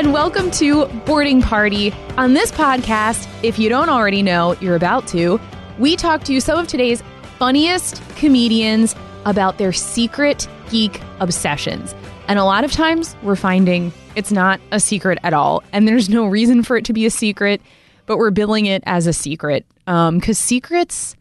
And welcome to Boarding Party. On this podcast, if you don't already know, you're about to. We talk to some of today's funniest comedians about their secret geek obsessions. And a lot of times we're finding it's not a secret at all. And there's no reason for it to be a secret, but we're billing it as a secret. Because um, secrets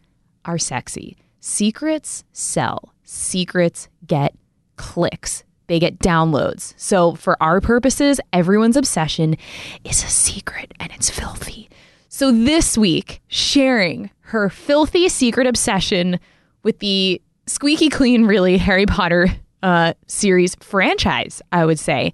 are sexy. Secrets sell. Secrets get clicks they get downloads. So, for our purposes, everyone's obsession is a secret and it's filthy. So, this week, sharing her filthy secret obsession with the squeaky clean, really Harry Potter uh, series franchise, I would say,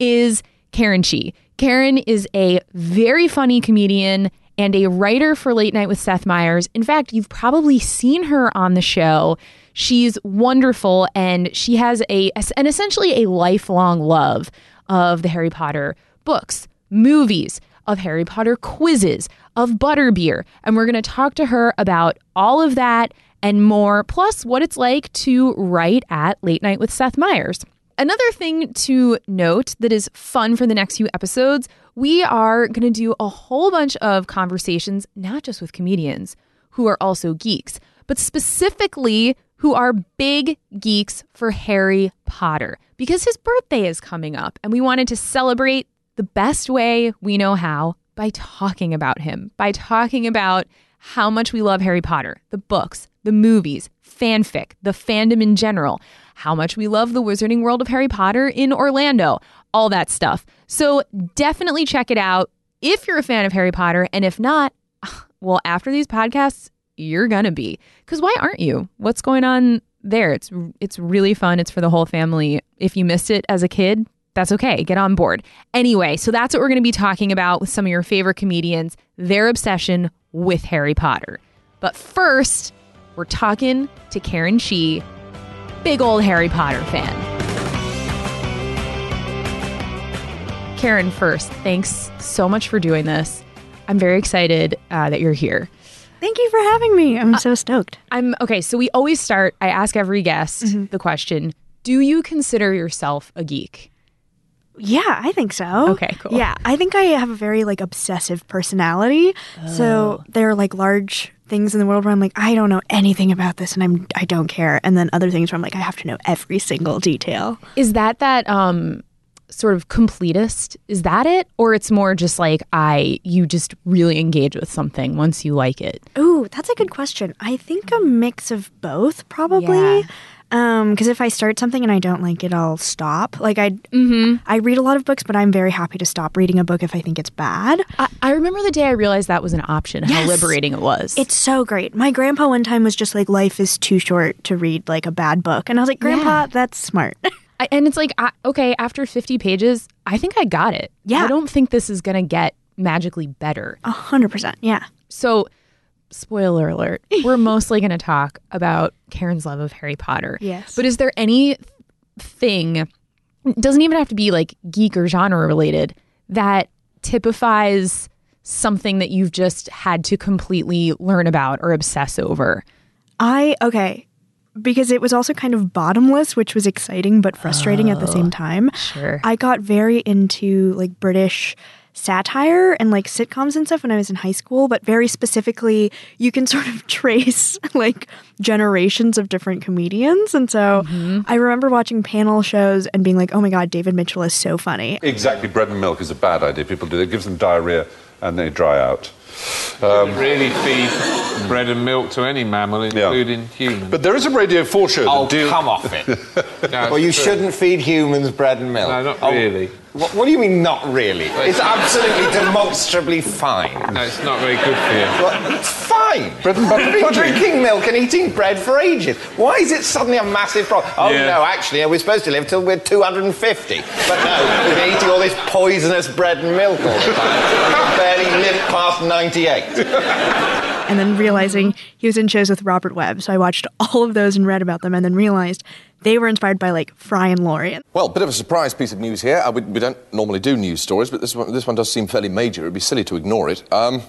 is Karen Chee. Karen is a very funny comedian and a writer for Late Night with Seth Meyers. In fact, you've probably seen her on the show. She's wonderful and she has a an essentially a lifelong love of the Harry Potter books, movies, of Harry Potter quizzes, of butterbeer. And we're going to talk to her about all of that and more, plus what it's like to write at Late Night with Seth Meyers. Another thing to note that is fun for the next few episodes, we are going to do a whole bunch of conversations, not just with comedians who are also geeks, but specifically who are big geeks for Harry Potter because his birthday is coming up and we wanted to celebrate the best way we know how by talking about him, by talking about how much we love Harry Potter, the books, the movies, fanfic, the fandom in general, how much we love the wizarding world of Harry Potter in Orlando, all that stuff. So definitely check it out if you're a fan of Harry Potter. And if not, well, after these podcasts, you're gonna be. Because why aren't you? What's going on there? It's it's really fun. It's for the whole family. If you missed it as a kid, that's okay. Get on board. Anyway, so that's what we're gonna be talking about with some of your favorite comedians, their obsession with Harry Potter. But first, we're talking to Karen Chee, big old Harry Potter fan. Karen, first, thanks so much for doing this. I'm very excited uh, that you're here. Thank you for having me. I'm uh, so stoked. I'm okay. So we always start, I ask every guest mm-hmm. the question Do you consider yourself a geek? Yeah, I think so. Okay, cool. Yeah, I think I have a very like obsessive personality. Oh. So there are like large things in the world where I'm like, I don't know anything about this and I'm I don't care. And then other things where I'm like, I have to know every single detail. Is that that um sort of completist is that it or it's more just like i you just really engage with something once you like it ooh that's a good question i think a mix of both probably yeah. Um, because if I start something and I don't like it, I'll stop. Like I, mm-hmm. I read a lot of books, but I'm very happy to stop reading a book if I think it's bad. I, I remember the day I realized that was an option. Yes. How liberating it was! It's so great. My grandpa one time was just like, "Life is too short to read like a bad book," and I was like, "Grandpa, yeah. that's smart." I, and it's like, I, okay, after 50 pages, I think I got it. Yeah. I don't think this is going to get magically better. A hundred percent. Yeah. So, spoiler alert, we're mostly going to talk about Karen's love of Harry Potter. Yes. But is there any thing, doesn't even have to be like geek or genre related, that typifies something that you've just had to completely learn about or obsess over? I, okay because it was also kind of bottomless, which was exciting but frustrating oh, at the same oh, time. Sure. I got very into like British satire and like sitcoms and stuff when I was in high school, but very specifically, you can sort of trace like generations of different comedians. And so mm-hmm. I remember watching panel shows and being like, oh my God, David Mitchell is so funny. Exactly. Bread and milk is a bad idea. People do it, gives them diarrhea and they dry out. Um, really feed bread and milk to any mammal, including yeah. humans. But there is a Radio 4 show Oh, deal- come off it. well, you true. shouldn't feed humans bread and milk. No, not oh. really. What, what do you mean, not really? It's absolutely demonstrably fine. No, it's not very good for you. Well, it's fine. Bread and butter I've been drinking milk and eating bread for ages. Why is it suddenly a massive problem? Oh, Yeah. no, actually, we're supposed to live till we're 250. But no, we've been eating all this poisonous bread and milk all the time. We barely live past 98. And then realizing he was in shows with Robert Webb. So I watched all of those and read about them, and then realized they were inspired by like Fry and Laurie. Well, a bit of a surprise piece of news here. Uh, we, we don't normally do news stories, but this one, this one does seem fairly major. It'd be silly to ignore it. Um,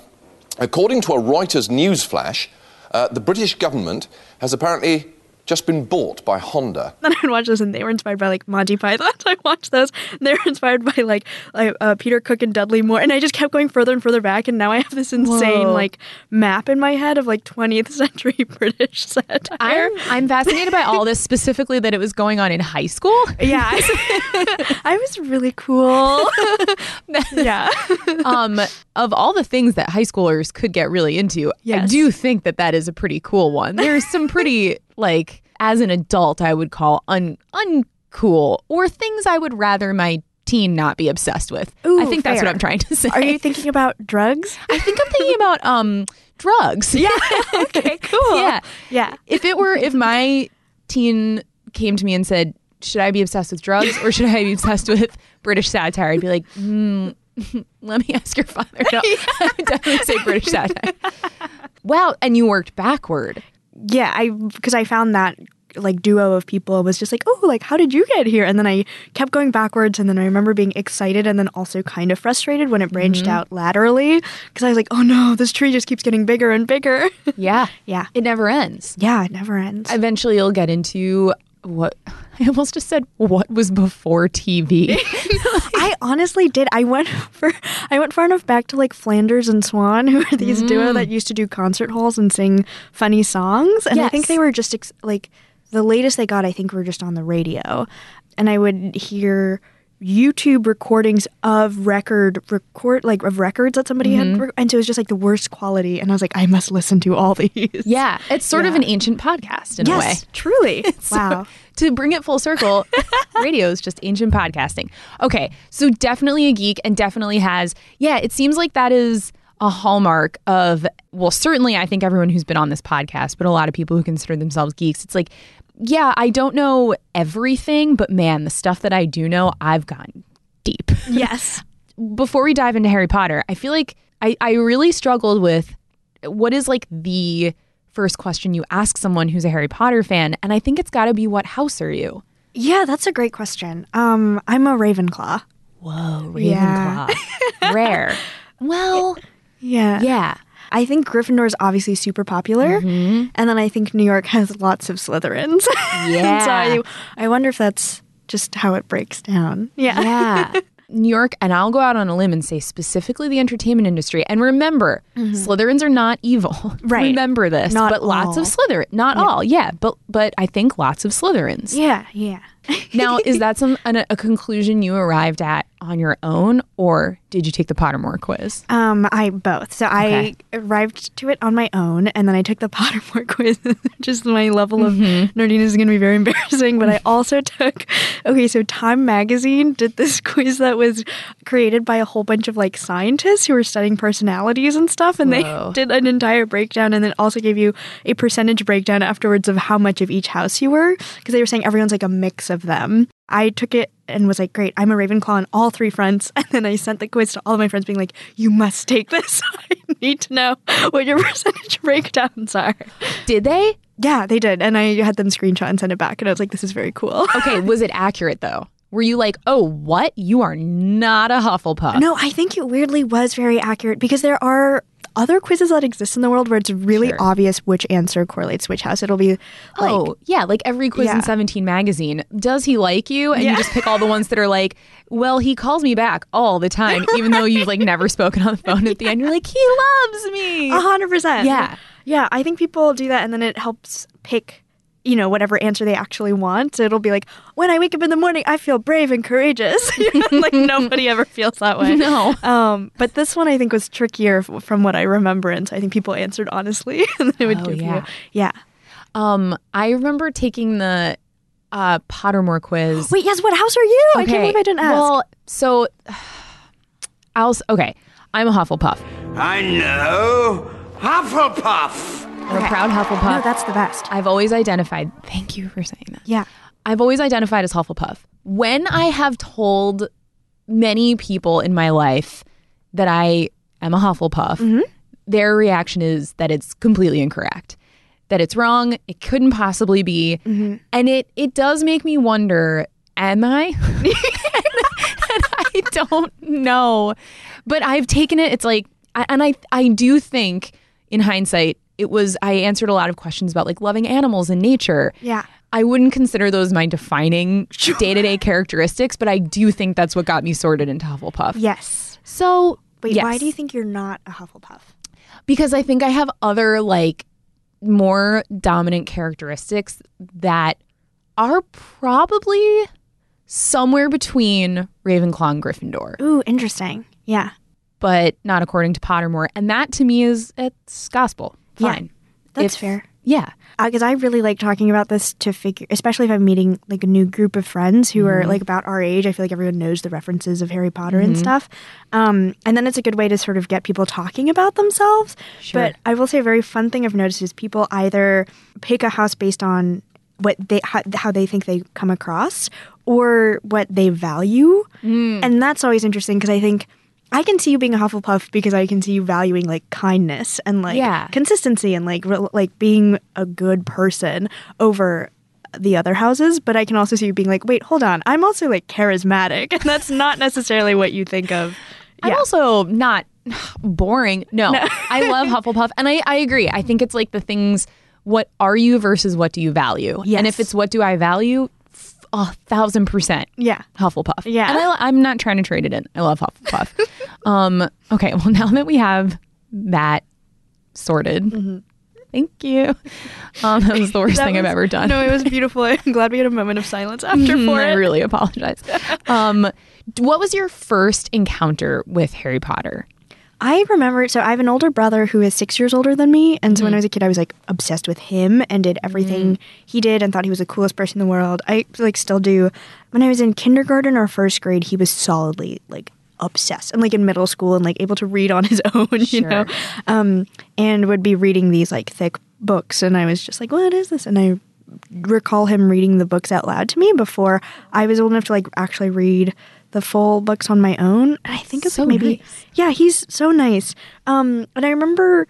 according to a Reuters news flash, uh, the British government has apparently just been bought by Honda. Then I'd watch those, and they were inspired by like Monty Python. So I watched those, and they were inspired by like, like uh, Peter Cook and Dudley Moore. And I just kept going further and further back, and now I have this insane Whoa. like map in my head of like 20th century British satire. I'm I'm fascinated by all this, specifically that it was going on in high school. yeah, I, I was really cool. yeah. um, of all the things that high schoolers could get really into, I do think that that is a pretty cool one. There's some pretty like as an adult I would call un uncool or things I would rather my teen not be obsessed with. I Ooh, think that's what. I'm trying to say. Are you thinking about drugs? I think I'm thinking about um drugs. Yeah. okay. Cool. Yeah. Yeah. If it were if my teen came to me and said, "Should I be obsessed with drugs or should I be obsessed with British satire?" I'd be like, hmm, "Let me ask your father." No, I would definitely say British satire. Wow, and you worked backward. yeah i because i found that like duo of people was just like oh like how did you get here and then i kept going backwards and then i remember being excited and then also kind of frustrated when it branched Mm-hmm. out laterally because i was like oh no this tree just keeps getting bigger and bigger Yeah, yeah it never ends. yeah it never ends Eventually, you'll get into what I almost just said. What was before TV? I honestly did. I went for I went far enough back to like Flanders and Swan, who are these duo that mm. used to do concert halls and sing funny songs. And I think they were just ex- like the latest they got. I think were just on the radio, and I would hear YouTube recordings of record record like of records that somebody had, mm-hmm. re- and so it was just like the worst quality. And I was like, I must listen to all these. yeah, it's sort of an ancient podcast in a way. Yes, truly. wow. to bring it full circle, radio is just ancient podcasting. Okay, so definitely a geek and definitely has, yeah, it seems like that is a hallmark of, well, certainly I think everyone who's been on this podcast, but a lot of people who consider themselves geeks, it's like, yeah, I don't know everything, but man, the stuff that I do know, I've gone deep. Yes. Before we dive into Harry Potter, I feel like I, I really struggled with what is like the first question you ask someone who's a Harry Potter fan, and I think it's got to be what house are you? Yeah, that's a great question. Um, I'm a Ravenclaw. Whoa, Yeah. Ravenclaw. Rare. Well, Yeah. yeah. I think Gryffindor is obviously super popular, and then I think New York has lots of Slytherins. Yeah. so I, I wonder if that's just how it breaks down. Yeah. Yeah. New York, and I'll go out on a limb and say specifically the entertainment industry. And remember, Slytherins are not evil. Mm-hmm. Right. Remember this. Not but lots of all. Slytherin. Not all, yeah. But but I think lots of Slytherins. Yeah. Yeah. Now, is that some an, a conclusion you arrived at on your own, or did you take the Pottermore quiz? Um, I both. So Okay. I arrived to it on my own, and then I took the Pottermore quiz. Just my level of Mm-hmm. nerdiness is going to be very embarrassing. But I also took. Okay, so Time Magazine did this quiz that was created by a whole bunch of like scientists who were studying personalities and stuff, and Whoa. they did an entire breakdown, and then also gave you a percentage breakdown afterwards of how much of each house you were, because they were saying everyone's like a mix of them. I took it and was like, great, I'm a Ravenclaw on all three fronts. And then I sent the quiz to all of my friends, being like, you must take this. I need to know what your percentage breakdowns are. Did they? Yeah, they did. And I had them screenshot and send it back. And I was like, this is very cool. Okay, was it accurate though? Were you like, oh, what? You are not a Hufflepuff. No, I think it weirdly was very accurate because there are other quizzes that exist in the world where it's really Sure. obvious which answer correlates which house. It'll be like, oh, yeah, like every quiz in 17 magazine. Does he like you? And you just pick all the ones that are like, well, he calls me back all the time, even though you've like never spoken on the phone at the end. You're like, he loves me. A hundred percent. Yeah. Yeah. I think people do that and then it helps pick, you know, whatever answer they actually want. It'll be like, when I wake up in the morning, I feel brave and courageous. like nobody ever feels that way. No. Um, but this one I think was trickier from what I remember. And so I think people answered honestly. and then it would Oh, give yeah. you. Yeah. Um, I remember taking the uh, Pottermore quiz. Wait, yes, what house are you? I can't believe I didn't ask. Well, So, I'll okay. I'm a Hufflepuff. I know. Hufflepuff. I'm a proud Hufflepuff. No, that's the best. I've always identified. Thank you for saying that. Yeah. I've always identified as Hufflepuff. When I have told many people in my life that I am a Hufflepuff, mm-hmm. their reaction is that it's completely incorrect, that it's wrong, it couldn't possibly be, mm-hmm. and it it does make me wonder: Am I? and I don't know, but I've taken it. It's like, and I I do think in hindsight. It was I answered a lot of questions about like loving animals and nature. Yeah. I wouldn't consider those my defining day to day characteristics, but I do think that's what got me sorted into Hufflepuff. Yes. So, Wait, why do you think you're not a Hufflepuff? Because I think I have other like more dominant characteristics that are probably somewhere between Ravenclaw and Gryffindor, Ooh, interesting. Yeah. but not according to Pottermore. And that to me is it's gospel. Yeah, Fine. That's If- fair. Yeah. because I really like talking about this to figure, especially if I'm meeting like a new group of friends who Mm-hmm. are like about our age. I feel like everyone knows the references of Harry Potter and Mm-hmm. stuff. Um, and then it's a good way to sort of get people talking about themselves. Sure. But I will say a very fun thing I've noticed is people either pick a house based on what they how, how they think they come across or what they value, Mm. and that's always interesting because I think. I can see you being a Hufflepuff because I can see you valuing like kindness and like Yeah. consistency and like re- like being a good person over the other houses but i can also see you being like wait hold on i'm also like charismatic and that's not necessarily what you think of I'm also not boring. No, I love Hufflepuff, and I, I agree. I think it's like the things. What are you versus what do you value? And if it's what do I value, a thousand percent. Yeah. Hufflepuff. Yeah. and I, I'm not trying to trade it in. I love Hufflepuff. um. Okay. Well, now that we have that sorted, thank you. Um, that was the worst thing I've ever done. no it was beautiful i'm glad we had a moment of silence after for I it really apologize. Um, what was your first encounter with Harry Potter? I remember, so I have an older brother who is six years older than me. And so when I was a kid, I was like obsessed with him and did everything he did and thought he was the coolest person in the world. I like still do. When I was in kindergarten or first grade, he was solidly like obsessed and like in middle school and like able to read on his own, you know, um, and would be reading these like thick books. And I was just like, what is this? And I recall him reading the books out loud to me before I was old enough to like actually read the full books on my own. And I think it's So like maybe nice. yeah, he's so nice. Um, and I remember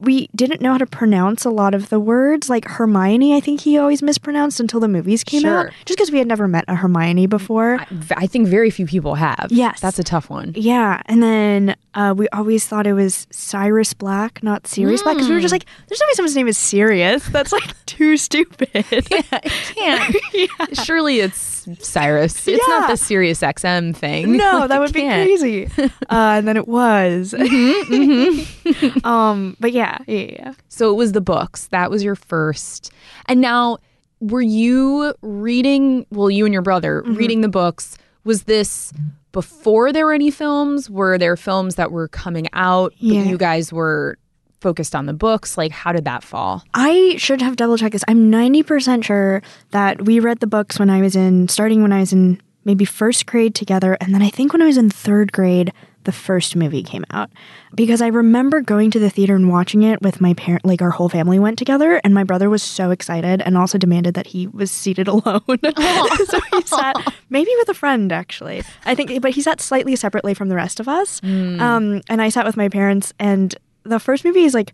we didn't know how to pronounce a lot of the words. Like Hermione, I think he always mispronounced until the movies came out, just because we had never met a Hermione before. I, I think very few people have. Yes. That's a tough one. Yeah, and then uh, we always thought it was Cyrus Black, not Sirius Black, because we were just like, "There's no way someone's name is Sirius. That's like too stupid." yeah, it can't. Surely it's Cyrus. It's Yeah. not the Sirius XM thing. No, Like, that would be crazy. Uh, and then it was. um, but yeah, yeah, yeah. So it was the books. That was your first. And now, were you reading? Well, you and your brother Mm-hmm. reading the books. Was this before there were any films? Were there films that were coming out, but Yeah. you guys were focused on the books? Like, how did that fall? I should have double checked this. I'm 90% sure that we read the books when I was in, starting when I was in maybe first grade together. And then I think when I was in third grade, the first movie came out. Because I remember going to the theater and watching it with my parent, like our whole family went together. And my brother was so excited and also demanded that he was seated alone. so he sat maybe with a friend, actually. I think, but he sat slightly separately from the rest of us. Um, and I sat with my parents. And the first movie is like,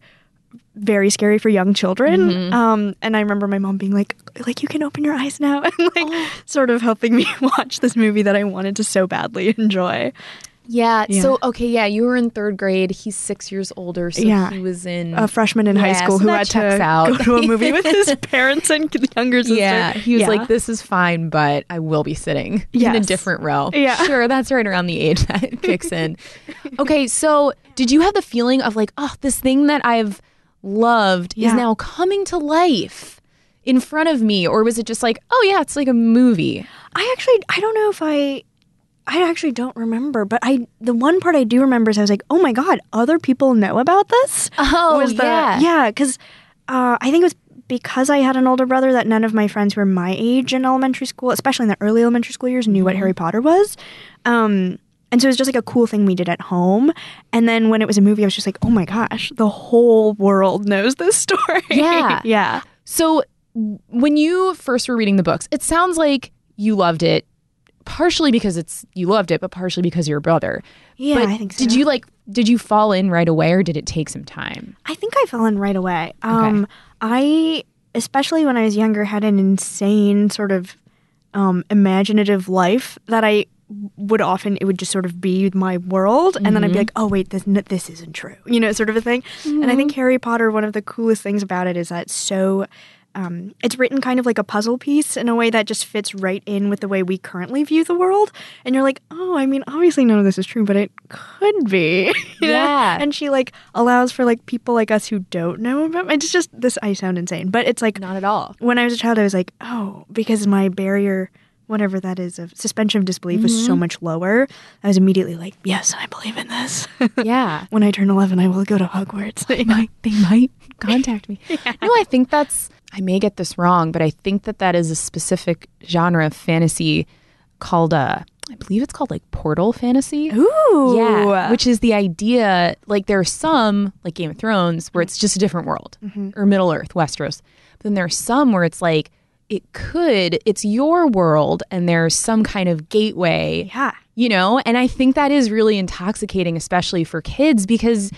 very scary for young children. Mm-hmm. Um, and I remember my mom being like, like you can open your eyes now, and like Oh. sort of helping me watch this movie that I wanted to so badly enjoy. Yeah, Yeah. So okay, yeah, you were in third grade. He's six years older, so Yeah. he was in A freshman in high school so who had to out. go to a movie with his parents and younger sister. Yeah, he was Yeah. like, "This is fine, but I will be sitting in a different row." Yeah. sure, that's right around the age that kicks in. Okay, so did you have the feeling of like, "Oh, this thing that I've loved is now coming to life in front of me," or was it just like, "Oh yeah, it's like a movie"? I actually, I don't know if I. I actually don't remember, but I the one part I do remember is I was like, "Oh my god, other people know about this." Oh, was the, yeah. yeah, because uh, I think it was because I had an older brother that none of my friends who were my age in elementary school, especially in the early elementary school years, knew what Harry Potter was. Um, and so it was just like a cool thing we did at home. And then when it was a movie, I was just like, oh my gosh, the whole world knows this story. Yeah. yeah. So when you first were reading the books, it sounds like you loved it partially because it's you loved it, but partially because you're a brother. Yeah, But I think so. Did you like did you fall in right away or did it take some time? I think I fell in right away. Um, I, especially when I was younger, had an insane sort of um, imaginative life that I would often it would just sort of be my world and then I'd be like oh wait this this isn't true you know sort of a thing and I think Harry Potter one of the coolest things about it is that it's so um, it's written kind of like a puzzle piece in a way that just fits right in with the way we currently view the world and you're like oh I mean obviously none of this is true but it could be? Yeah. and she like allows for like people like us who don't know about it's just this I sound insane but it's like Not at all. when I was a child, I was like, oh, because my barrier, whatever that is, of suspension of disbelief was so much lower. I was immediately like, yes, I believe in this. Yeah. when I turn 11, I will go to Hogwarts. they might they might contact me. No, I think that's I may get this wrong, but I think that that is a specific genre of fantasy called uh I believe it's called like portal fantasy. Ooh. Yeah, which is the idea. Like there are some, like Game of Thrones, where it's just a different world, or Middle Earth, Westeros. But then there are some where it's like it could, it's your world, and there's some kind of gateway. Yeah. you know. And I think that is really intoxicating, especially for kids, because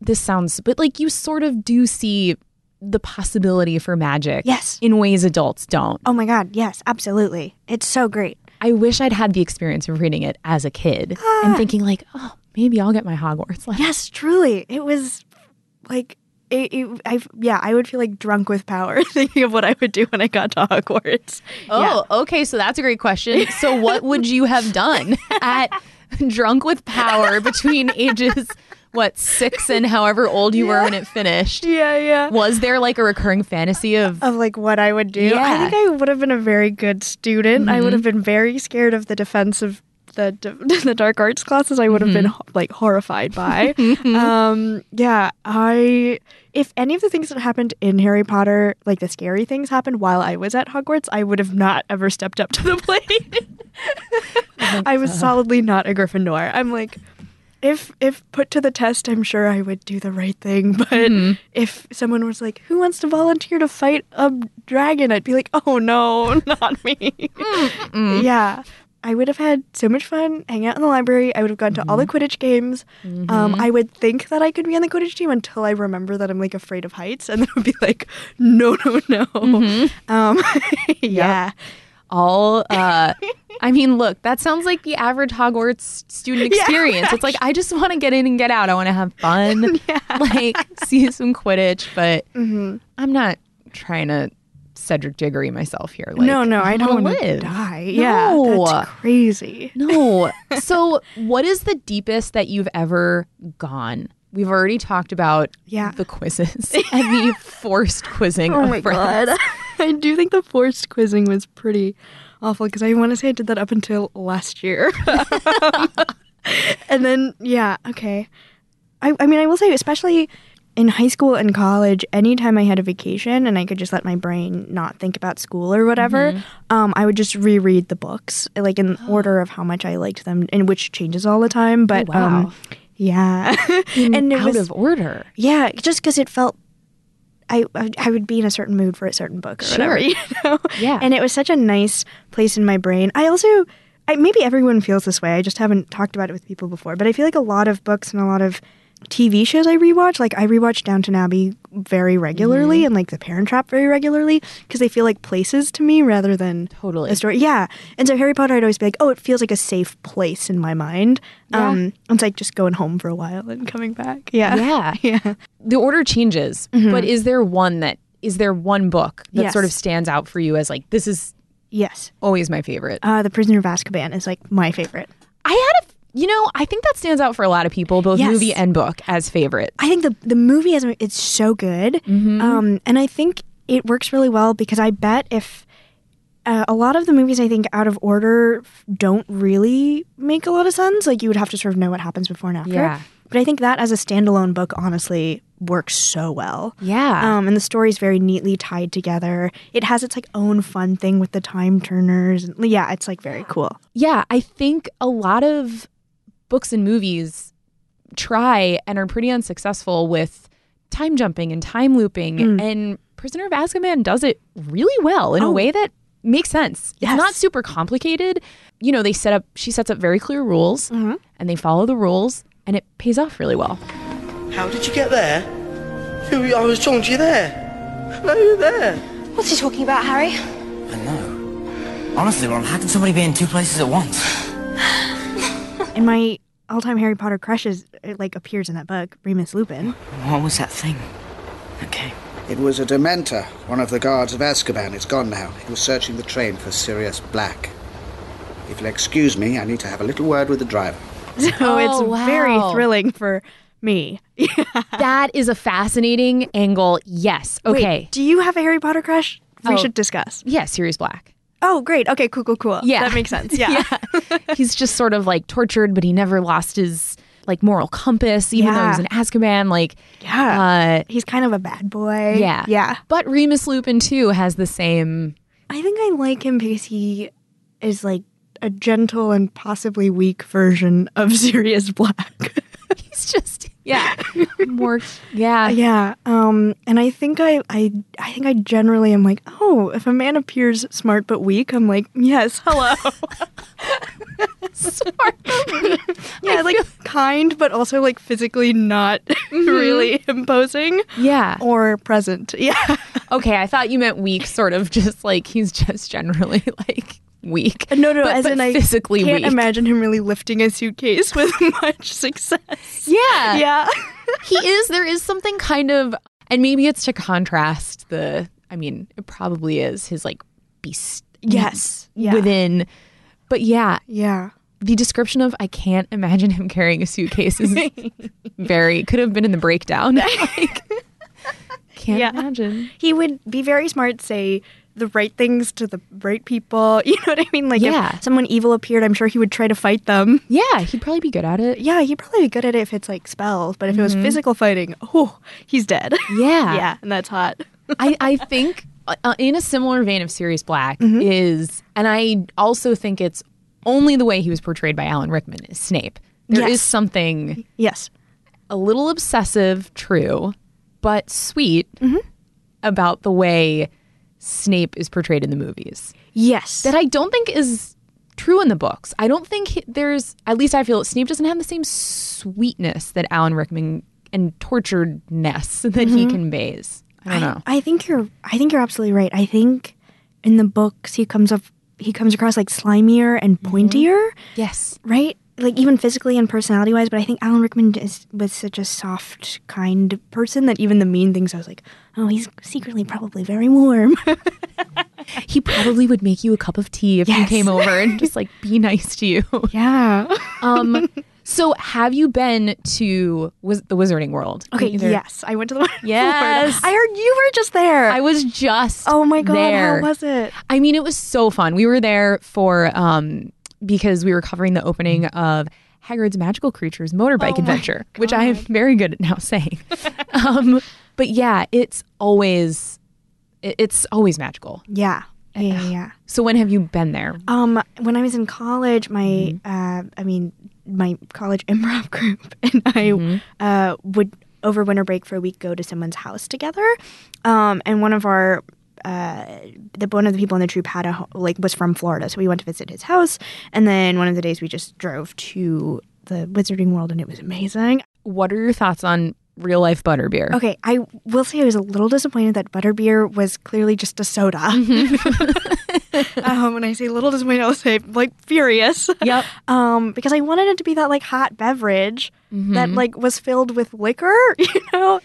this sounds, but like you sort of do see the possibility for magic. Yes. in ways adults don't. Oh my God. Yes, absolutely. It's so great. I wish I'd had the experience of reading it as a kid ah. and thinking like, oh, maybe I'll get my Hogwarts. Like, Yes, truly. It was like, it, it, I, yeah, I would feel like drunk with power thinking of what I would do when I got to Hogwarts. Oh, okay. So that's a great question. So, what would you have done at drunk with power between ages, what, six and however old you were when it finished? Yeah, yeah. Was there like a recurring fantasy of, of like what I would do. Yeah. I think I would have been a very good student. I would mm-hmm. have been very scared of the defense of the the dark arts classes. I would have been mm-hmm. like horrified by. Mm-hmm. um, yeah, I if any of the things that happened in Harry Potter, like the scary things happened while I was at Hogwarts, I would have not ever stepped up to the plate. I was solidly not a Gryffindor. I'm like if if put to the test, I'm sure I would do the right thing. But if someone was like, "Who wants to volunteer to fight a dragon?" I'd be like, "Oh no, not me." yeah, I would have had so much fun hanging out in the library. I would have gone to all the Quidditch games. Um, I would think that I could be on the Quidditch team until I remember that I'm like afraid of heights, and then I would be like, "No, no, no." Um, yeah. all, uh, I mean, look, that sounds like the average Hogwarts student Yeah, experience. It's like, I just want to get in and get out. I want to have fun, like see some Quidditch, but Mm-hmm. I'm not trying to Cedric Diggory myself here. Like, no, no, I don't wanna live. die. Yeah, No. that's crazy. No. So, what is the deepest that you've ever gone? We've already talked about Yeah. the quizzes and the forced quizzing. Oh of my friends. god. I do think the forced quizzing was pretty awful because I want to say I did that up until last year. and then, yeah, okay. I, I mean, I will say, especially in high school and college, anytime I had a vacation and I could just let my brain not think about school or whatever, Mm-hmm. um, I would just reread the books, like in order of how much I liked them, and which changes all the time. But Oh, wow. um, yeah, and out was of order. yeah, just because it felt I I would be in a certain mood for a certain book or Sure. whatever, you know. Yeah. and it was such a nice place in my brain. I also, I maybe everyone feels this way. I just haven't talked about it with people before, but I feel like a lot of books and a lot of TV shows I rewatch, like I rewatch Downton Abbey very regularly Mm-hmm. and like The Parent Trap very regularly because they feel like places to me rather than Totally. a story. Yeah, and so Harry Potter, I'd always be like, oh, it feels like a safe place in my mind. Yeah. Um, it's like just going home for a while and coming back. Yeah, Yeah. yeah. The order changes, but is there one that is there one book that Mm-hmm. Yes. sort of stands out for you as like this is Yes. always my favorite? Uh, the Prisoner of Azkaban is like my favorite. I had a you know, I think that stands out for a lot of people, both Yes. movie and book, as favorite. I think the the movie is it's so good, um, and I think it works really well because I bet if uh, a lot of the movies I think out of order don't really make a lot of sense. Like you would have to sort of know what happens before and after. Yeah. But I think that as a standalone book, honestly, works so well. Yeah. Um, and the story is very neatly tied together. It has its like own fun thing with the time turners. Yeah, it's like very cool. Yeah, I think a lot of books and movies try and are pretty unsuccessful with time jumping and time looping. Mm. And Prisoner of Azkaban does it really well in a Oh. way that makes sense. It's not super complicated. You know, they set up, she sets up very clear rules Mm-hmm. and they follow the rules and it pays off really well. How did you get there? You, I was talking to you there. No, you're there. What's he talking about, Harry? I know. Honestly, Ron, how can somebody be in two places at once? And my all-time Harry Potter crush is it, like appears in that book, Remus Lupin. What was that thing? Okay. It was a Dementor, one of the guards of Azkaban. It's gone now. It was searching the train for Sirius Black. If you'll excuse me, I need to have a little word with the driver. So Oh, it's very thrilling for me. that is a fascinating angle. Yes. Okay. Wait, do you have a Harry Potter crush? We Oh. should discuss. yeah, Sirius Black. Oh, great. Okay, cool, cool, cool. Yeah. That makes sense. Yeah. He's just sort of like tortured, but he never lost his like moral compass, even though he was Yeah. in Azkaban. Like, Yeah. uh, He's kind of a bad boy. yeah, Yeah. But Remus Lupin too has the same. I think I like him because he is like a gentle and possibly weak version of Sirius Black. He's just yeah, more yeah. yeah. Um and I think I I I think I generally am like, "Oh, if a man appears smart but weak, I'm like, "Yes, hello." Smart. yeah, like kind but also like physically not really imposing yeah. or present. Yeah. Okay, I thought you meant weak, sort of just like he's just generally like weak. No, no, but, as but in I physically can't weak. imagine him really lifting a suitcase with much success. yeah, Yeah. he is. There is something kind of, and maybe it's to contrast the. I mean, it probably is his like beast. Yes. Yeah. Within, but yeah, Yeah. the description of I can't imagine him carrying a suitcase is very could have been in the breakdown. like, can't Yeah. imagine. He would be very smart, say the right things to the right people. You know what I mean? Like Yeah. if someone evil appeared, I'm sure he would try to fight them. Yeah, he'd probably be good at it. Yeah, he'd probably be good at it if it's like spells, but if it was physical fighting, oh, he's dead. Yeah, yeah, and that's hot. I, I think uh, in a similar vein of Sirius Black Mm-hmm. is, and I also think it's only the way he was portrayed by Alan Rickman is Snape. There is Yes. something Yes. a little obsessive, true, but sweet Mm-hmm. about the way Snape is portrayed in the movies Yes. that I don't think is true in the books. I don't think he- there's, at least I feel Snape doesn't have the same sweetness that Alan Rickman and torturedness that he mm-hmm. conveys. I don't know. I think you're I think you're absolutely right. I think in the books he comes up he comes across like slimier and mm-hmm. pointier, Yes. right? Like even physically and personality wise, but I think Alan Rickman is was such a soft, kind person that even the mean things I was like, oh, he's secretly probably very warm. He probably would make you a cup of tea if he Yes. came over and just like be nice to you. yeah. Um, so have you been to wiz- the Wizarding World? Okay, Either- yes. I went to the in Yes. I heard you were just there. I was just oh my god, there. how was it? I mean, it was so fun. We were there for um because we were covering the opening of Hagrid's Magical Creatures motorbike Oh adventure, which I am very good at now saying. um, but yeah, it's always it's always magical. Yeah. Yeah, yeah, yeah. So when have you been there? Um, when I was in college, my Mm-hmm. uh, I mean, my college improv group and I Mm-hmm. uh, would over winter break for a week go to someone's house together. Um, and one of our uh, the one of the people in the troop had a like was from Florida, so we went to visit his house. And then one of the days we just drove to the Wizarding World, and it was amazing. What are your thoughts on real life butterbeer? Okay, I will say I was a little disappointed that butterbeer was clearly just a soda. um, when I say little disappointed, I'll say like furious. Yep. Um, because I wanted it to be that like hot beverage that like was filled with liquor, you know?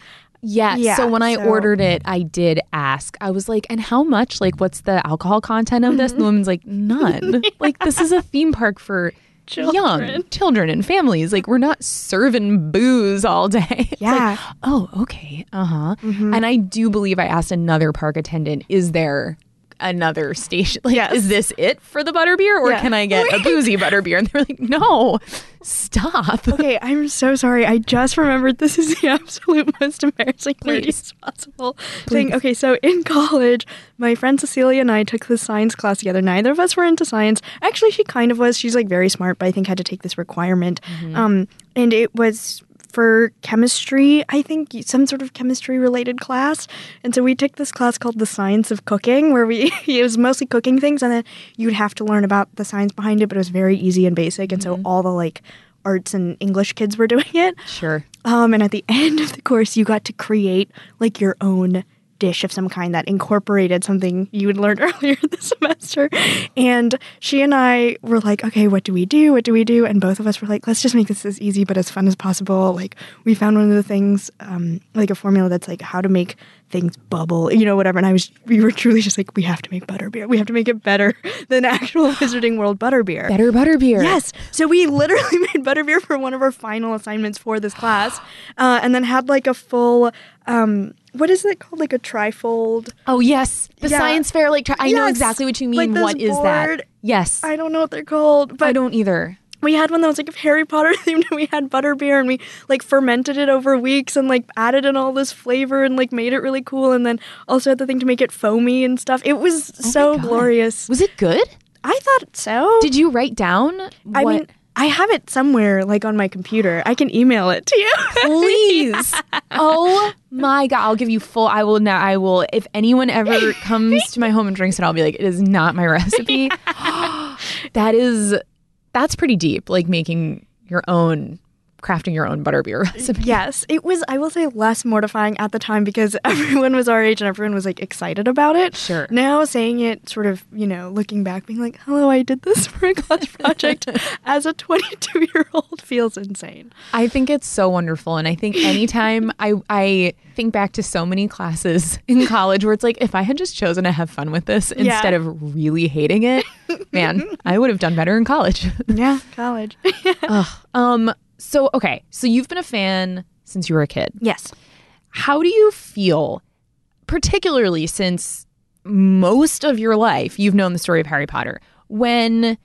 Yeah. Yeah, so when I so- ordered it, I did ask. I was like, and how much? Like, what's the alcohol content of this? And the woman's like, none. Like, this is a theme park for young Children. children and families. Like, we're not serving booze all day. It's like, Yeah. oh, okay. Uh huh. And I do believe I asked another park attendant, is there another station? Like, Yes. is this it for the butterbeer or Yeah. can I get a boozy butterbeer? And they're like, no. Stop. Okay, I'm so sorry. I just remembered this is the absolute most embarrassing, Please. possible thing. Okay, so in college, my friend Cecilia and I took this science class together. Neither of us were into science. Actually, she kind of was. She's like very smart, but I think had to take this requirement. Um, and it was for chemistry, I think some sort of chemistry related class. And so we took this class called The Science of Cooking, where we it was mostly cooking things, and then you'd have to learn about the science behind it, but it was very easy and basic. And so all the like arts and English kids were doing it. Sure. Um, and at the end of the course, you got to create like your own dish of some kind that incorporated something you had learned earlier this semester. And she and I were like, okay, what do we do? What do we do? And both of us were like, let's just make this as easy but as fun as possible. Like, we found one of the things, um, like a formula that's like how to make things bubble, you know, whatever. And I was, we were truly just like, we have to make butterbeer. We have to make it better than actual Wizarding World butterbeer. Better butterbeer. Yes. So we literally made butterbeer for one of our final assignments for this class, uh, and then had like a full. Um, what is it called? Like a trifold. Oh yes, the Yeah. science fair. Like tri- I know exactly what you Like mean. this what is board. that? Yes, I don't know what they're called, but I don't either. We had one that was like a Harry Potter themed and we had butterbeer and we like fermented it over weeks and like added in all this flavor and like made it really cool and then also had the thing to make it foamy and stuff. It was oh so glorious. Was it good? I thought so. Did you write down? I mean, I have it somewhere like on my computer. I can email it to you. please. oh my god, I'll give you full. I will now. I will. If anyone ever comes to my home and drinks it, I'll be like, it is not my recipe. that is. That's pretty deep. Like making your own, crafting your own butterbeer recipe. Yes, it was. I will say less mortifying at the time because everyone was our age and everyone was like excited about it. Sure. Now saying it, sort of, you know, looking back, being like, "Hello, I did this for a class project," as a 22 year old feels insane. I think it's so wonderful, and I think anytime I I think back to so many classes in college where it's like, if I had just chosen to have fun with this Yeah. instead of really hating it, man, I would have done better in college. Yeah, college. Ugh. Um. So okay. So you've been a fan since you were a kid. yes. How do you feel, particularly since most of your life you've known the story of Harry Potter, when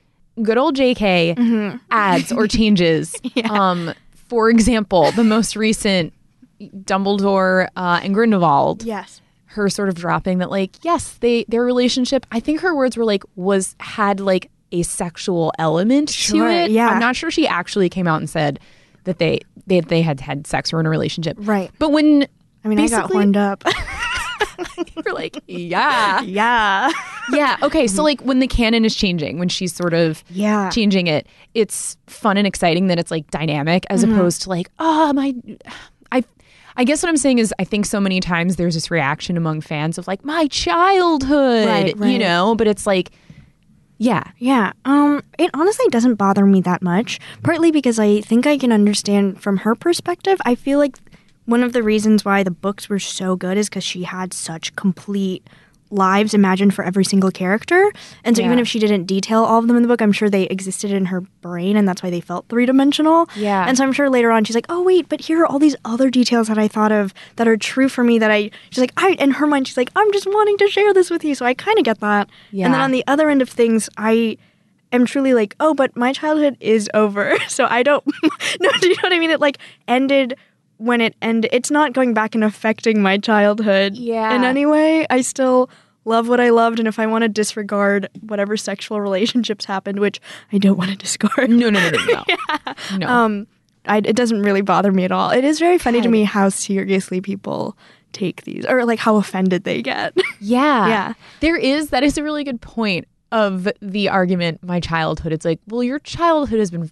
good old J.K. Mm-hmm. adds or changes? Um. For example, the most recent Dumbledore uh, and Grindelwald. Yes. Her sort of dropping that, like, yes, they their relationship. I think her words were like was had like a sexual element to Sure, it. yeah. I'm not sure she actually came out and said that they they they had had sex or in a relationship. Right. But when I mean, I got horned up. you're like, yeah, yeah. yeah. Okay, so like when the canon is changing, when she's sort of Yeah. changing it, it's fun and exciting that it's like dynamic as Mm-hmm. opposed to like, oh my, I. I guess what I'm saying is, I think so many times there's this reaction among fans of like my childhood, Right, you know. But it's like, yeah, Yeah. Um it honestly doesn't bother me that much. Partly because I think I can understand from her perspective. I feel like one of the reasons why the books were so good is cuz she had such complete lives imagined for every single character. And so even if she didn't detail all of them in the book, I'm sure they existed in her brain and that's why they felt three-dimensional. Yeah. And so I'm sure later on she's like, "Oh wait, but here are all these other details that I thought of that are true for me that I she's like, I in her mind she's like, "I'm just wanting to share this with you." So I kind of get that. Yeah. And then on the other end of things, I am truly like, oh, but my childhood is over. So I don't no, do you know what I mean? It like ended when it ended. It's not going back and affecting my childhood Yeah. in any way. I still love what I loved, and if I want to disregard whatever sexual relationships happened, which I don't want to discard, no, no, no, no, no. no. um, I, it doesn't really bother me at all. It is very funny to me how seriously people take these, or like how offended they get. Yeah. Yeah. There is, that is a really good point of the argument, my childhood. It's like, well, your childhood has been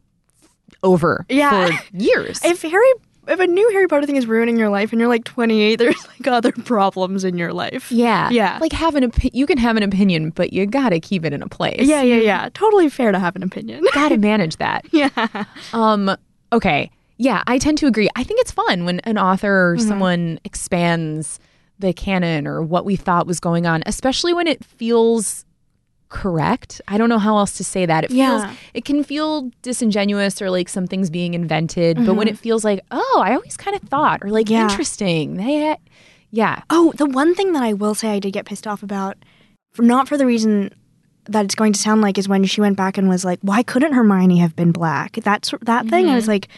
over Yeah. for years. if Harry if a new Harry Potter thing is ruining your life and you're like 28, there's like other problems in your life. yeah. Yeah. Like have an opi- you can have an opinion, but you got to keep it in a place. Yeah, yeah, yeah. Totally fair to have an opinion. Got to manage that. yeah. Um okay. Yeah, I tend to agree. I think it's fun when an author or Mm-hmm. someone expands the canon or what we thought was going on, especially when it feels correct. I don't know how else to say that. It feels Yeah. it can feel disingenuous or like something's being invented, but when mm-hmm. it feels like, "Oh, I always kind of thought," or like Mm-hmm. Yeah. interesting. They eh, yeah. Oh, the one thing that I will say I did get pissed off about, for, not for the reason that it's going to sound like is when she went back and was like, "Why couldn't Hermione have been black?" That's that thing. I was mm-hmm. like,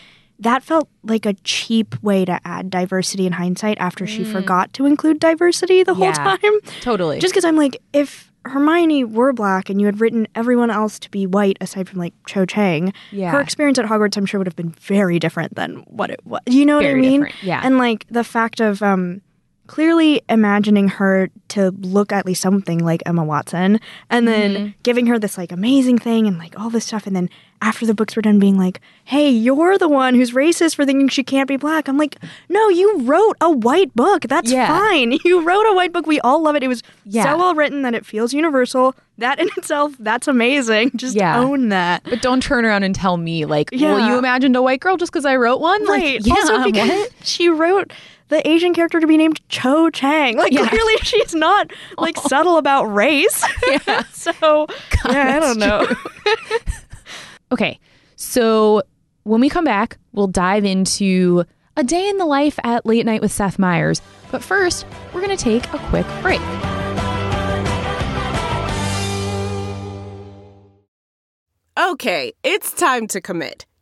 that felt like a cheap way to add diversity in hindsight after she mm. forgot to include diversity the whole Yeah, time. totally. Just because I'm like, if Hermione were black and you had written everyone else to be white aside from like Cho Chang, Yeah. her experience at Hogwarts I'm sure would have been very different than what it was. You know what I mean? different, yeah. And like the fact of um clearly imagining her to look at least something like Emma Watson and then Mm-hmm. giving her this like amazing thing and like all this stuff and then after the books were done being like, "Hey, you're the one who's racist for thinking she can't be black." I'm like, "No, you wrote a white book. That's Yeah. fine. You wrote a white book. We all love it. It was Yeah. so well written that it feels universal. That in itself, that's amazing. Just Yeah. own that." But don't turn around and tell me like, well, you imagined a white girl just because I wrote one. Right. Like, yeah, also because what? she wrote the Asian character to be named Cho Chang. Like Yeah. clearly she's not like subtle about race. Yeah. so yeah, I don't know. Okay, so when we come back, we'll dive into a day in the life at late night with Seth Meyers. But first, we're going to take a quick break. Okay, it's time to commit.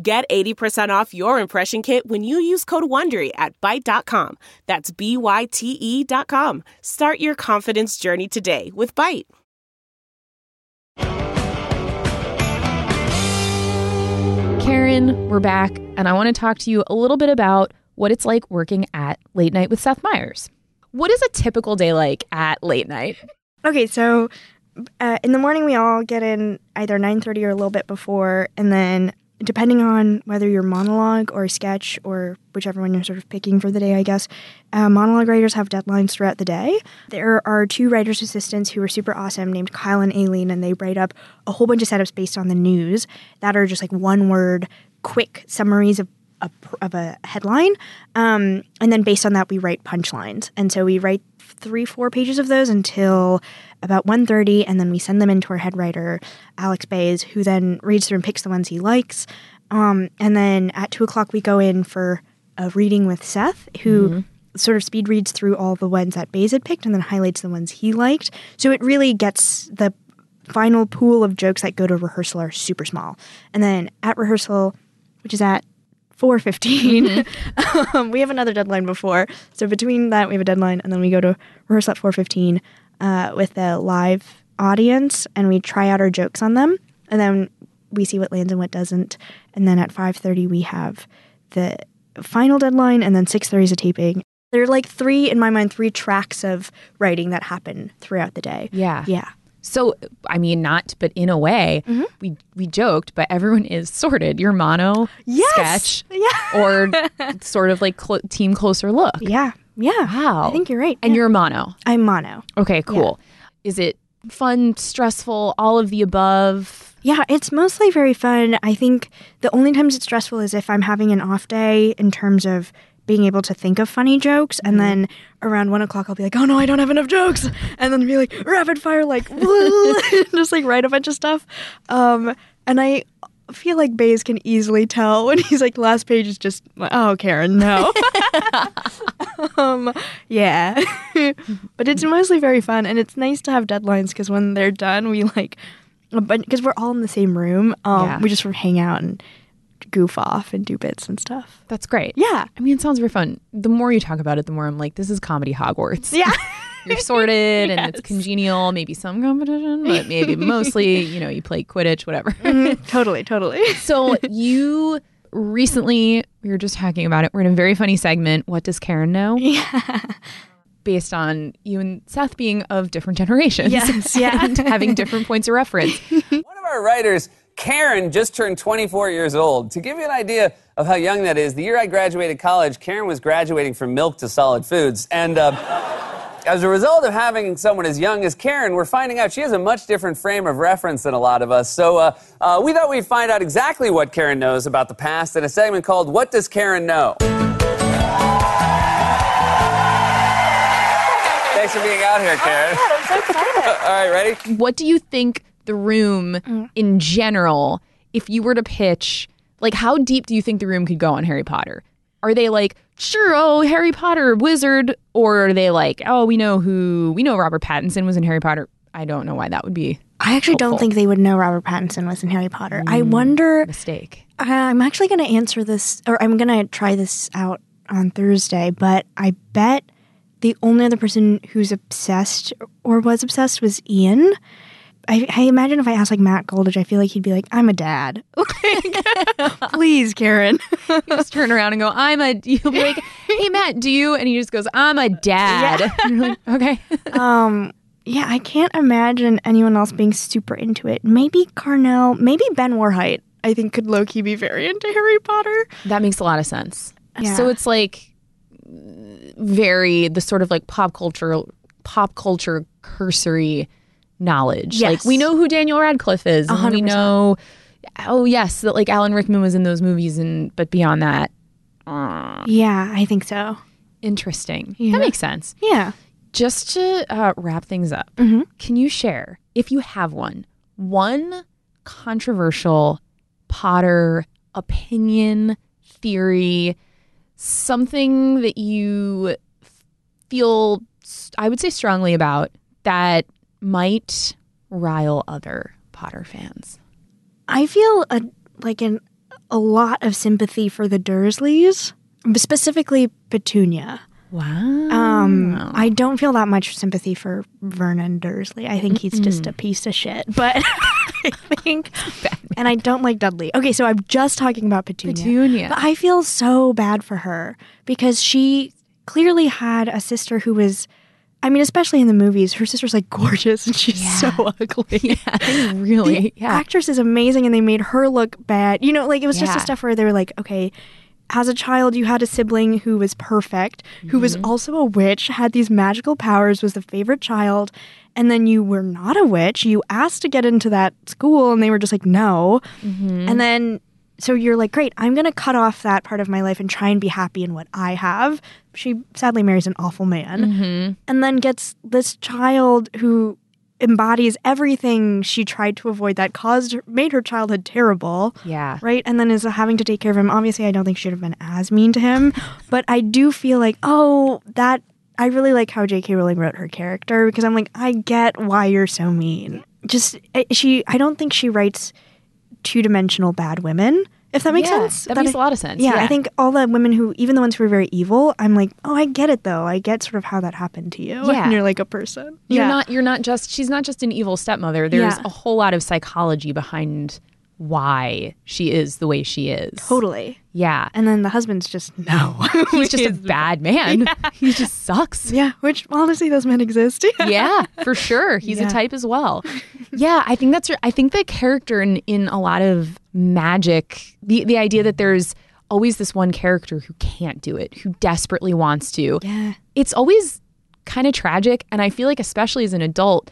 Get 80% off your impression kit when you use code WONDERY at Byte.com. That's B-Y-T-E dot com. Start your confidence journey today with Byte. Karen, we're back, and I want to talk to you a little bit about what it's like working at Late Night with Seth Meyers. What is a typical day like at late night? Okay, so uh, in the morning we all get in either 9:30 or a little bit before and then depending on whether you're monologue or sketch or whichever one you're sort of picking for the day, I guess, uh, monologue writers have deadlines throughout the day. There are two writers' assistants who are super awesome named Kyle and Aileen, and they write up a whole bunch of setups based on the news that are just like one word, quick summaries of a, of a headline. Um, and then based on that, we write punchlines. And so we write three, four pages of those until about 1.30, and then we send them into our head writer, Alex Baze, who then reads through and picks the ones he likes. Um, and then at 2 o'clock, we go in for a reading with Seth, who sort of speed reads through all the ones that Baze had picked and then highlights the ones he liked. So it really gets the final pool of jokes that go to rehearsal are super small. And then at rehearsal, which is at 4.15 um, we have another deadline before. So between that we have a deadline and then we go to rehearsal at 4.15 uh, with a live audience and we try out our jokes on them and then we see what lands and what doesn't. And then at 5.30 we have the final deadline and then 6.30 is a taping. There are like three in my mind three tracks of writing that happen throughout the day. Yeah. yeah So, I mean, not, but in a way, mm-hmm. we we joked, but everyone is sorted. You're mono, Yes! sketch, Yeah. or sort of like cl- team closer look. yeah yeah Wow. i think you're right And yeah. you're mono. i'm mono Okay, cool. Is it fun, stressful, all of the above? Yeah, it's mostly very fun. I think the only times it's stressful is if I'm having an off day in terms of being able to think of funny jokes, and then around one o'clock I'll be like, "Oh no, I don't have enough jokes," and then be like, rapid fire, like, just like write a bunch of stuff. Um, and I feel like Baze can easily tell when he's like, "Last page is just, like oh, Karen, no." um, yeah, but it's mostly very fun, and it's nice to have deadlines because when they're done, we like because we're all in the same room. Um, Yeah. we just sort of hang out and goof off and do bits and stuff. That's great. Yeah. I mean, it sounds very fun. The more you talk about it, the more I'm like, this is comedy Hogwarts. Yeah. You're sorted and it's congenial, maybe some competition, but maybe mostly, you know, you play Quidditch, whatever. Mhm. totally, totally. so you recently, we were just talking about it. We're in a very funny segment. What does Karen know? Yeah. Based on you and Seth being of different generations. Yes, yeah. and having different points of reference. One of our writers, Karen, just turned 24 years old. To give you an idea of how young that is, the year I graduated college, Karen was graduating from milk to solid foods. And uh, As a result of having someone as young as Karen, we're finding out she has a much different frame of reference than a lot of us. So uh, uh, we thought we'd find out exactly what Karen knows about the past in a segment called What Does Karen Know? Thanks for being out here, Karen. I'm so excited. All right, ready? What do you think the room Mm. in general, if you were to pitch, like how deep do you think the room could go on Harry Potter? Are they like, sure, oh, Harry Potter, wizard? Or are they like, oh, we know who, we know Robert Pattinson was in Harry Potter? I don't know why that would be. I actually don't think they would know Robert Pattinson was in Harry Potter. I wonder. Mistake. I'm actually going to answer this, or I'm going to try this out on Thursday, but I bet the only other person who's obsessed or was obsessed was Ian. I, I imagine if I asked like Matt Goldich, I feel like he'd be like, "I'm a dad." Please, Karen. You just turn around and go, I'm a, you'll be like, hey, Matt, do you? And he just goes, I'm a dad. Like, okay. um, yeah, I can't imagine anyone else being super into it. Maybe Carnell, maybe Ben Warheit. I think could low key be very into Harry Potter. That makes a lot of sense. Yeah. So it's like very the sort of like pop culture pop culture cursory knowledge. Like we know who Daniel Radcliffe is. And hundred we know oh yes, that like Alan Rickman was in those movies and but beyond that. uh, Yeah, I think so. interesting. Yeah. That makes sense. Yeah. Just to uh, wrap things up, Mm-hmm. can you share, if you have one, one controversial Potter opinion, theory, something that you feel, I would say, strongly about that might rile other Potter fans? I feel a, like an, a lot of sympathy for the Dursleys, specifically Petunia. Wow. Um, I don't feel that much sympathy for Vernon Dursley. I think he's just a piece of shit. But I think, and I don't like Dudley. Okay, so I'm just talking about Petunia. Petunia. But I feel so bad for her because she clearly had a sister who was. I mean, especially in the movies, her sister's like gorgeous and she's so ugly. Yeah, really. The yeah. actress is amazing and they made her look bad. You know, like it was just Yeah. a stuff where they were like, okay, as a child, you had a sibling who was perfect, who was Mm-hmm. also a witch, had these magical powers, was the favorite child, and then you were not a witch. You asked to get into that school and they were just like, no. Mm-hmm. And then, so you're like, great, I'm going to cut off that part of my life and try and be happy in what I have. She sadly marries an awful man Mm-hmm. and then gets this child who embodies everything she tried to avoid that caused her, made her childhood terrible Yeah. right and then is having to take care of him obviously i don't think she should have been as mean to him but i do feel like oh that i really like how j.k rowling wrote her character because i'm like i get why you're so mean just eh, she i don't think she writes two-dimensional bad women if that makes Yeah, sense that makes I- a lot of sense, yeah, yeah. i think all the women who even the ones who are very evil i'm like oh i get it though i get sort of how that happened to you Yeah. and you're like a person You're yeah. not you're not just she's not just an evil stepmother. There's Yeah. a whole lot of psychology behind why she is the way she is. totally Yeah. and then the husband's just no He's just a bad man. he just sucks. yeah which honestly those men exist yeah, for sure. He's Yeah. a type as well. Yeah, I think that's. I think the character in in a lot of magic, the the idea that there's always this one character who can't do it, who desperately wants to. Yeah. It's always kind of tragic, and I feel like especially as an adult,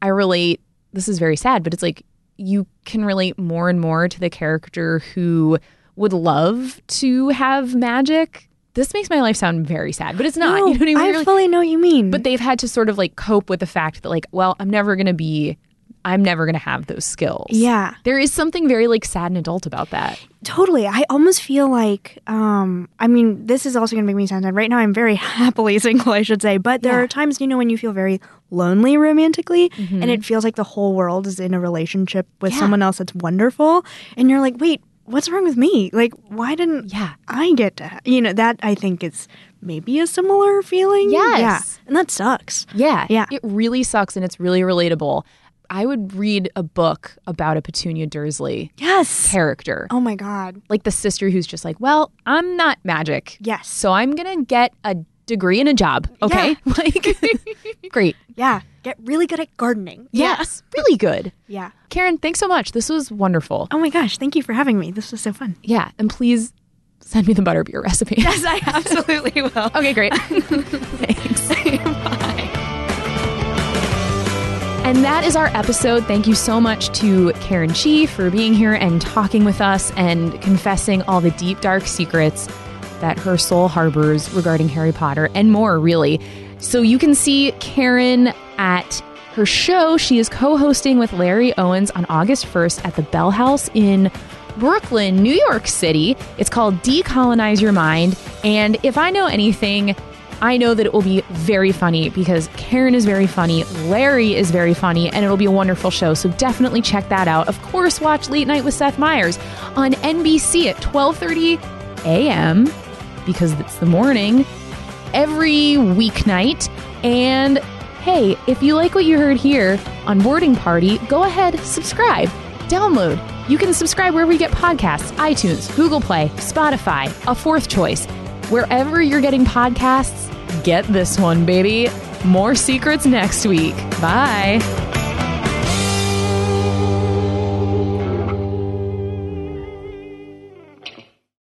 I relate. This is very sad, but it's like you can relate more and more to the character who would love to have magic. This makes my life sound very sad, but it's not. No, you know what I mean? I fully know what you mean. but they've had to sort of like cope with the fact that like well i'm never gonna be i'm never gonna have those skills Yeah. there is something very like sad and adult about that Totally. I almost feel like, um, I mean, this is also going to make me sound sad. Right now, I'm very happily single, I should say. But there Yeah. are times, you know, when you feel very lonely romantically Mm-hmm. and it feels like the whole world is in a relationship with Yeah. someone else that's wonderful. And you're like, wait, what's wrong with me? Like, why didn't Yeah. I get to, ha-? you know, that I think is maybe a similar feeling. Yes. Yeah. And that sucks. yeah Yeah. it really sucks and it's really relatable i would read a book about a petunia dursley Yes. character Oh my God. like the sister who's just like well i'm not magic Yes. so i'm gonna get a degree and a job okay like great Yeah. Get really good at gardening. yes really good Yeah. karen thanks so much this was wonderful Oh my gosh. Thank you for having me. This was so fun. Yeah, and please send me the butterbeer recipe. Yes, I absolutely will. okay, great. Thanks. Bye. And that is our episode. Thank you so much to Karen Chee for being here and talking with us and confessing all the deep, dark secrets that her soul harbors regarding Harry Potter and more, really. So you can see Karen at her show. She is co hosting with Larry Owens on August 1st at the Bell House in Brooklyn, New York City. It's called Decolonize Your Mind. And if I know anything, I know that it will be very funny because Karen is very funny, Larry is very funny, and it'll be a wonderful show. So definitely check that out. Of course, watch Late Night with Seth Meyers on NBC at 12:30 a.m. because it's the morning every weeknight. And hey, if you like what you heard here on Boarding Party, go ahead, subscribe, download. You can subscribe wherever you get podcasts iTunes, Google Play, Spotify, a fourth choice. Wherever you're getting podcasts, get this one, baby. More secrets next week. Bye.